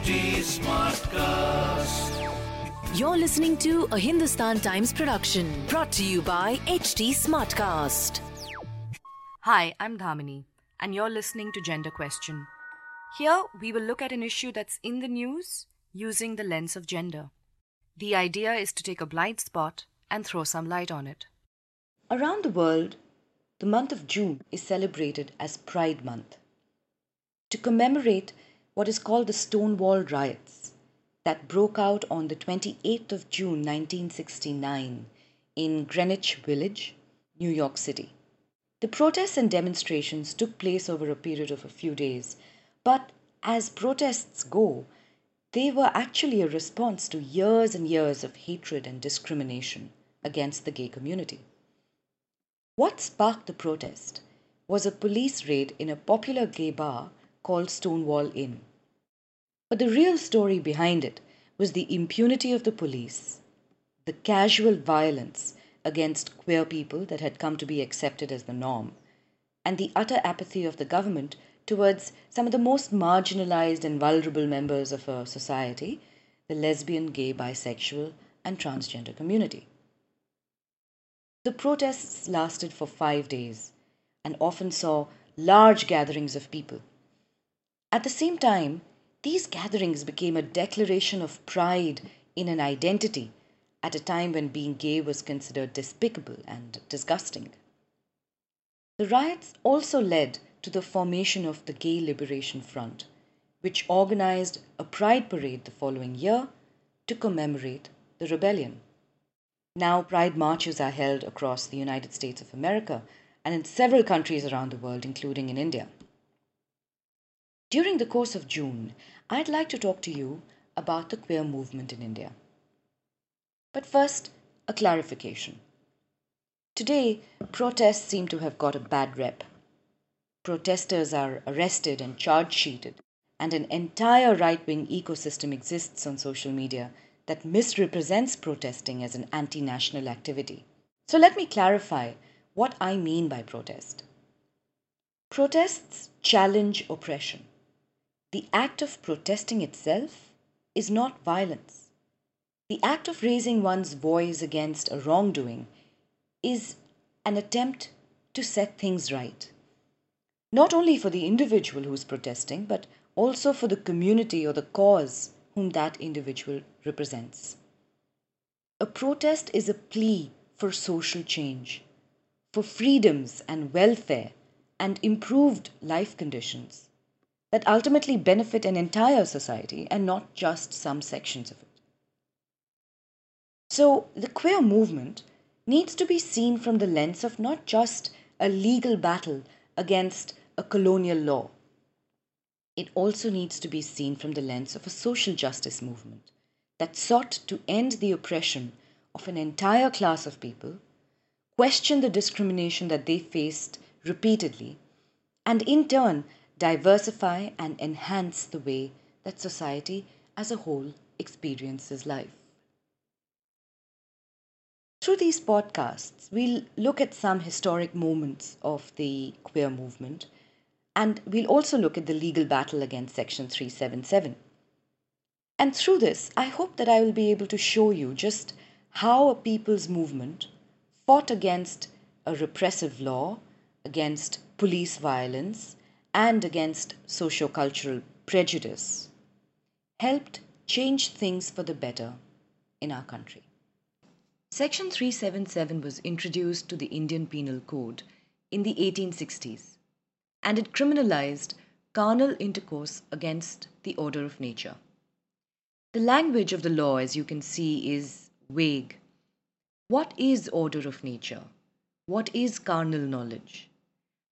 HT Smartcast. You're listening to a Hindustan Times production brought to you by HT Smartcast. Hi, I'm Dhamini, and you're listening to Gender Question. Here, we will look at an issue that's in the news using the lens of gender. The idea is to take a blind spot and throw some light on it. Around the world, the month of June is celebrated as Pride Month to commemorate what is called the Stonewall Riots that broke out on the 28th of June 1969 in Greenwich Village, New York City. The protests and demonstrations took place over a period of a few days, but as protests go, they were actually a response to years and years of hatred and discrimination against the gay community. What sparked the protest was a police raid in a popular gay bar called Stonewall Inn. But the real story behind it was the impunity of the police, the casual violence against queer people that had come to be accepted as the norm, and the utter apathy of the government towards some of the most marginalized and vulnerable members of our society the lesbian, gay, bisexual, and transgender community. The protests lasted for five days and often saw large gatherings of people. At the same time, these gatherings became a declaration of pride in an identity at a time when being gay was considered despicable and disgusting. The riots also led to the formation of the Gay Liberation Front, which organized a pride parade the following year to commemorate the rebellion. Now, pride marches are held across the United States of America and in several countries around the world, including in India. During the course of June, I'd like to talk to you about the queer movement in India. But first, a clarification. Today, protests seem to have got a bad rep. Protesters are arrested and charge sheeted, and an entire right wing ecosystem exists on social media that misrepresents protesting as an anti national activity. So let me clarify what I mean by protest. Protests challenge oppression the act of protesting itself is not violence. The act of raising one's voice against a wrongdoing is an attempt to set things right. Not only for the individual who is protesting, but also for the community or the cause whom that individual represents. A protest is a plea for social change, for freedoms and welfare and improved life conditions that ultimately benefit an entire society and not just some sections of it. So, the queer movement needs to be seen from the lens of not just a legal battle against a colonial law. It also needs to be seen from the lens of a social justice movement that sought to end the oppression of an entire class of people, question the discrimination that they faced repeatedly, and in turn diversify and enhance the way that society as a whole experiences life. Through these podcasts, we'll look at some historic moments of the queer movement and we'll also look at the legal battle against Section 377. And through this, I hope that I will be able to show you just how a people's movement fought against a repressive law, against police violence, and against sociocultural prejudice helped change things for the better in our country. Section 377 was introduced to the Indian Penal Code in the 1860s and it criminalized carnal intercourse against the order of nature. The language of the law, as you can see, is vague. What is order of nature? What is carnal knowledge?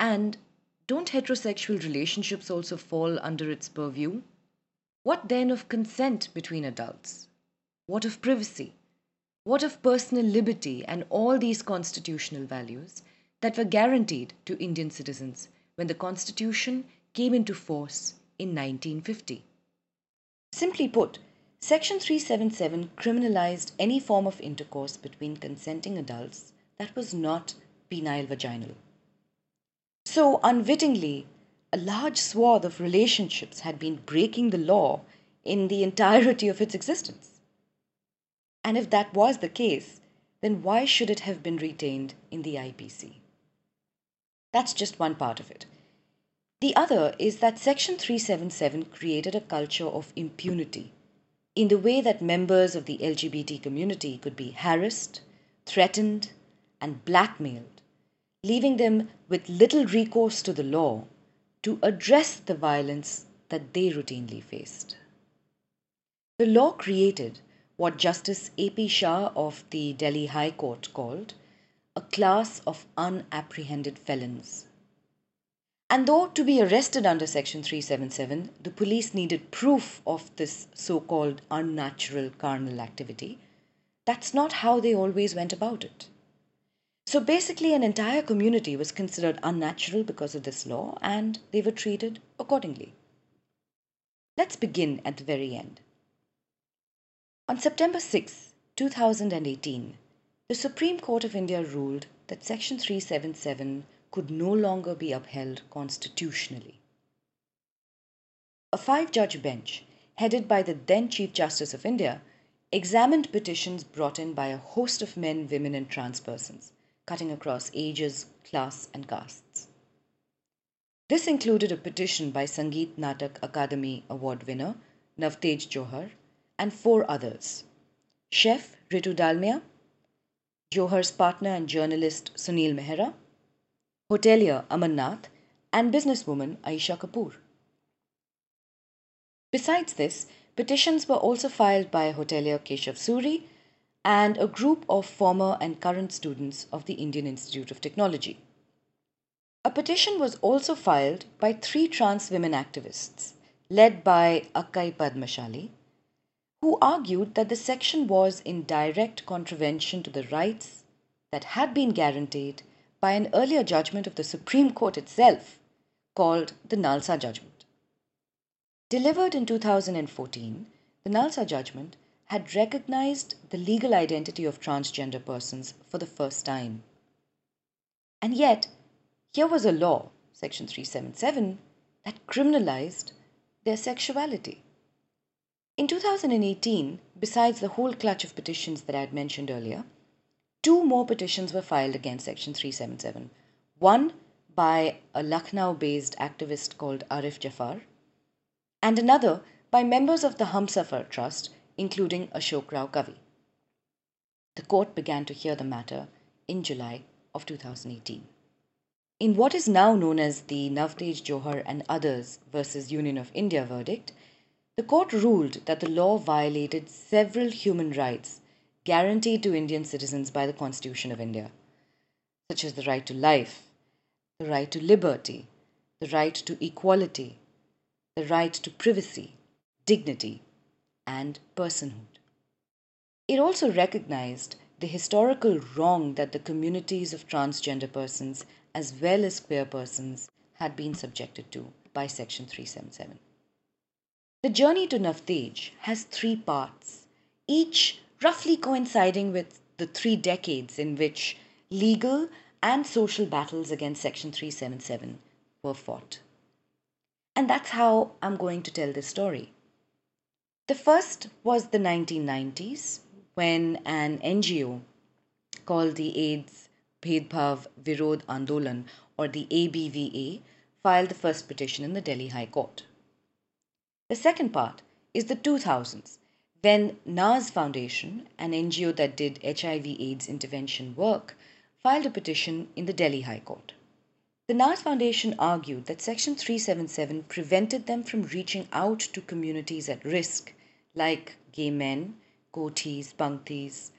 And don't heterosexual relationships also fall under its purview? What then of consent between adults? What of privacy? What of personal liberty and all these constitutional values that were guaranteed to Indian citizens when the Constitution came into force in 1950? Simply put, Section 377 criminalized any form of intercourse between consenting adults that was not penile vaginal. So, unwittingly, a large swath of relationships had been breaking the law in the entirety of its existence. And if that was the case, then why should it have been retained in the IPC? That's just one part of it. The other is that Section 377 created a culture of impunity in the way that members of the LGBT community could be harassed, threatened, and blackmailed, leaving them with little recourse to the law to address the violence that they routinely faced. The law created what Justice A.P. Shah of the Delhi High Court called a class of unapprehended felons. And though to be arrested under Section 377, the police needed proof of this so called unnatural carnal activity, that's not how they always went about it. So basically, an entire community was considered unnatural because of this law, and they were treated accordingly. Let's begin at the very end. On September 6, 2018, the Supreme Court of India ruled that Section 377 could no longer be upheld constitutionally. A five judge bench, headed by the then Chief Justice of India, examined petitions brought in by a host of men, women, and trans persons, cutting across ages, class, and castes. This included a petition by Sangeet Natak Akademi Award winner Navtej Johar and four others chef Ritu Dalmia, Johar's partner and journalist Sunil Mehra, hotelier Aman Nath, and businesswoman Aisha Kapoor. Besides this, petitions were also filed by hotelier Keshav Suri and a group of former and current students of the Indian Institute of Technology. A petition was also filed by three trans women activists, led by Akkai Padmashali, who argued that the section was in direct contravention to the rights that had been guaranteed by an earlier judgment of the Supreme Court itself called the Nalsa Judgment. Delivered in 2014, the Nalsa Judgment had recognized the legal identity of transgender persons for the first time. And yet, here was a law, Section 377, that criminalized their sexuality. In 2018, besides the whole clutch of petitions that I had mentioned earlier, two more petitions were filed against Section 377. One by a Lucknow based activist called Arif Jafar, and another by members of the Humsafar Trust, including Ashok Row Kavi. The court began to hear the matter in July of 2018. In what is now known as the Navtej Johar and others versus Union of India verdict, the court ruled that the law violated several human rights guaranteed to Indian citizens by the Constitution of India, such as the right to life, the right to liberty, the right to equality, the right to privacy, dignity, and personhood. It also recognized the historical wrong that the communities of transgender persons as well as queer persons had been subjected to by Section 377. The journey to Navtej has three parts, each roughly coinciding with the three decades in which legal and social battles against Section 377 were fought. And that's how I'm going to tell this story. The first was the 1990s when an NGO called the AIDS Bhedbhav Virod Andolan or the ABVA filed the first petition in the Delhi High Court. The second part is the 2000s, when NAZ Foundation, an NGO that did HIV AIDS intervention work, filed a petition in the Delhi High Court. The NAZ Foundation argued that Section 377 prevented them from reaching out to communities at risk, like gay men, kotis, bhaktis,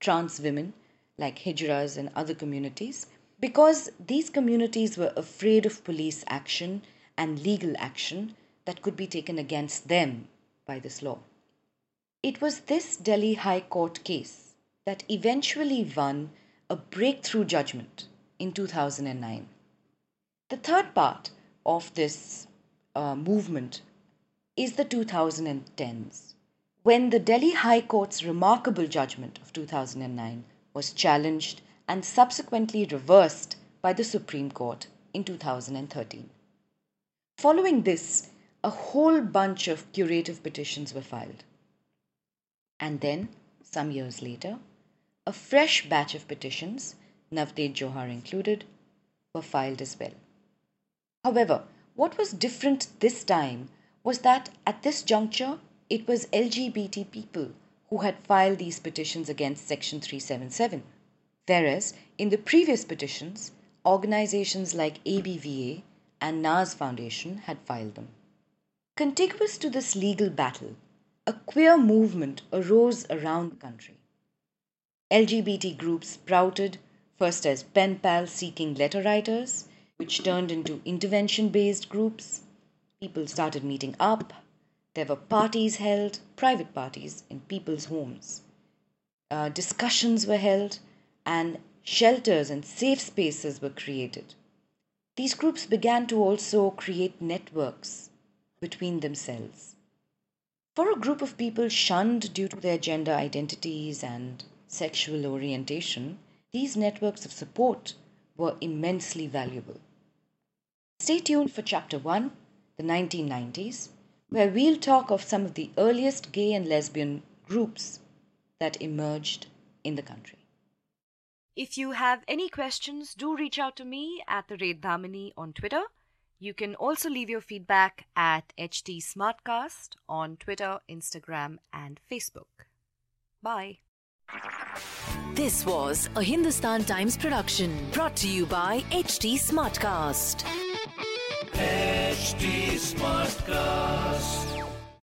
trans women, like hijras and other communities, because these communities were afraid of police action and legal action that could be taken against them by this law. It was this Delhi High Court case that eventually won a breakthrough judgment in 2009. The third part of this uh, movement is the 2010s, when the Delhi High Court's remarkable judgment of 2009 was challenged and subsequently reversed by the Supreme Court in 2013. Following this, a whole bunch of curative petitions were filed. And then, some years later, a fresh batch of petitions, Navtej Johar included, were filed as well. However, what was different this time was that at this juncture, it was LGBT people who had filed these petitions against Section 377, whereas in the previous petitions, organizations like ABVA and NAZ Foundation had filed them. Contiguous to this legal battle, a queer movement arose around the country. LGBT groups sprouted first as pen pals seeking letter writers, which turned into intervention based groups. People started meeting up. There were parties held, private parties, in people's homes. Uh, discussions were held, and shelters and safe spaces were created. These groups began to also create networks between themselves. For a group of people shunned due to their gender identities and sexual orientation, these networks of support were immensely valuable. Stay tuned for Chapter 1, the 1990s, where we'll talk of some of the earliest gay and lesbian groups that emerged in the country. If you have any questions, do reach out to me at the rate Dhamini on Twitter. You can also leave your feedback at HT Smartcast on Twitter, Instagram, and Facebook. Bye. This was a Hindustan Times production brought to you by HT Smartcast. HT Smartcast.